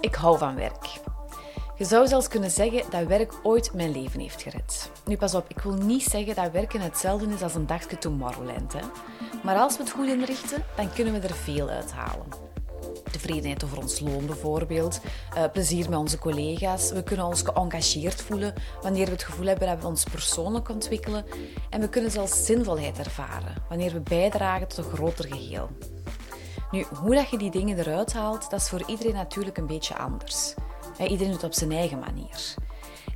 Ik hou van werk. Je zou zelfs kunnen zeggen dat werk ooit mijn leven heeft gered. Nu pas op, ik wil niet zeggen dat werken hetzelfde is als een dagje Tomorrowland. Hè? Maar als we het goed inrichten, dan kunnen we er veel uithalen. Tevredenheid over ons loon bijvoorbeeld, uh, plezier met onze collega's. We kunnen ons geëngageerd voelen wanneer we het gevoel hebben dat we ons persoonlijk ontwikkelen. En we kunnen zelfs zinvolheid ervaren wanneer we bijdragen tot een groter geheel. Nu, hoe dat je die dingen eruit haalt, dat is voor iedereen natuurlijk een beetje anders. Iedereen doet het op zijn eigen manier.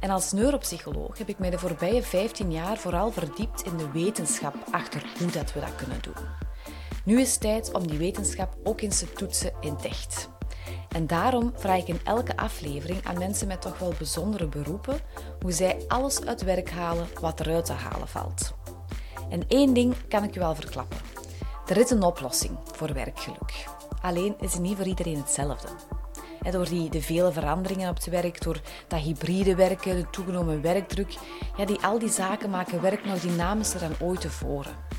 En als neuropsycholoog heb ik mij de voorbije 15 jaar vooral verdiept in de wetenschap achter hoe dat we dat kunnen doen. Nu is het tijd om die wetenschap ook eens te toetsen in echt. En daarom vraag ik in elke aflevering aan mensen met toch wel bijzondere beroepen hoe zij alles uit werk halen wat eruit te halen valt. En één ding kan ik u wel verklappen. Er is een oplossing voor werkgeluk. Alleen is het niet voor iedereen hetzelfde. door die, de vele veranderingen op het werk, door dat hybride werken, de toegenomen werkdruk, ja, die, al die zaken maken werk nog dynamischer dan ooit tevoren.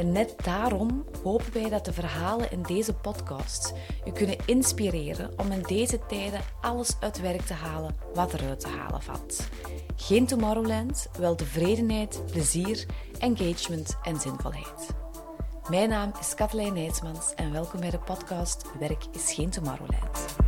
En net daarom hopen wij dat de verhalen in deze podcast u kunnen inspireren om in deze tijden alles uit werk te halen wat eruit te halen valt. Geen Tomorrowland, wel tevredenheid, plezier, engagement en zinvolheid. Mijn naam is Kathleen Nijtsmans en welkom bij de podcast Werk is geen Tomorrowland.